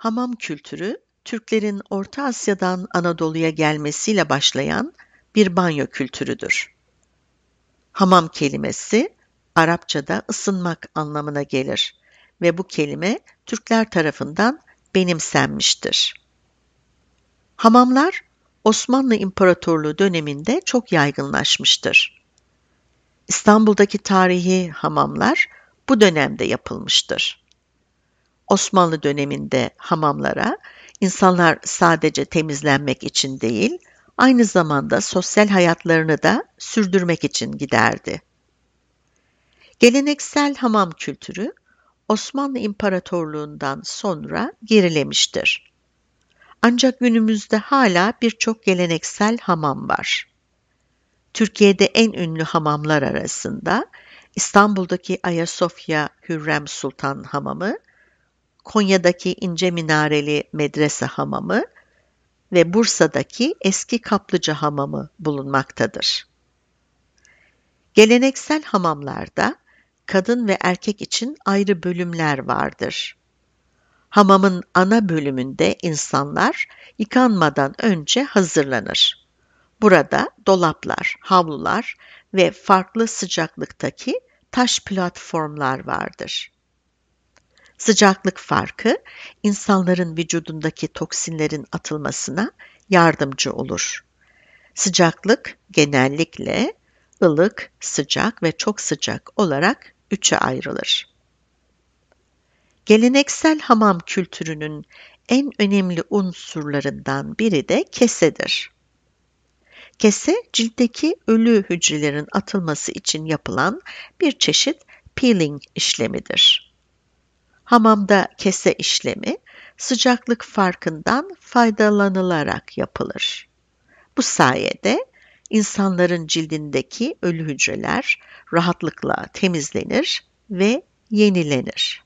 Hamam kültürü, Türklerin Orta Asya'dan Anadolu'ya gelmesiyle başlayan bir banyo kültürüdür. Hamam kelimesi Arapçada ısınmak anlamına gelir ve bu kelime Türkler tarafından benimsenmiştir. Hamamlar Osmanlı İmparatorluğu döneminde çok yaygınlaşmıştır. İstanbul'daki tarihi hamamlar bu dönemde yapılmıştır. Osmanlı döneminde hamamlara insanlar sadece temizlenmek için değil, aynı zamanda sosyal hayatlarını da sürdürmek için giderdi. Geleneksel hamam kültürü Osmanlı İmparatorluğundan sonra gerilemiştir. Ancak günümüzde hala birçok geleneksel hamam var. Türkiye'de en ünlü hamamlar arasında İstanbul'daki Ayasofya Hürrem Sultan Hamamı, Konya'daki İnce Minareli Medrese Hamamı ve Bursa'daki Eski Kaplıca Hamamı bulunmaktadır. Geleneksel hamamlarda kadın ve erkek için ayrı bölümler vardır. Hamamın ana bölümünde insanlar yıkanmadan önce hazırlanır. Burada dolaplar, havlular ve farklı sıcaklıktaki taş platformlar vardır. Sıcaklık farkı insanların vücudundaki toksinlerin atılmasına yardımcı olur. Sıcaklık genellikle ılık, sıcak ve çok sıcak olarak üçe ayrılır. Geleneksel hamam kültürünün en önemli unsurlarından biri de kesedir. Kese, ciltteki ölü hücrelerin atılması için yapılan bir çeşit peeling işlemidir. Hamamda kese işlemi sıcaklık farkından faydalanılarak yapılır. Bu sayede insanların cildindeki ölü hücreler rahatlıkla temizlenir ve yenilenir.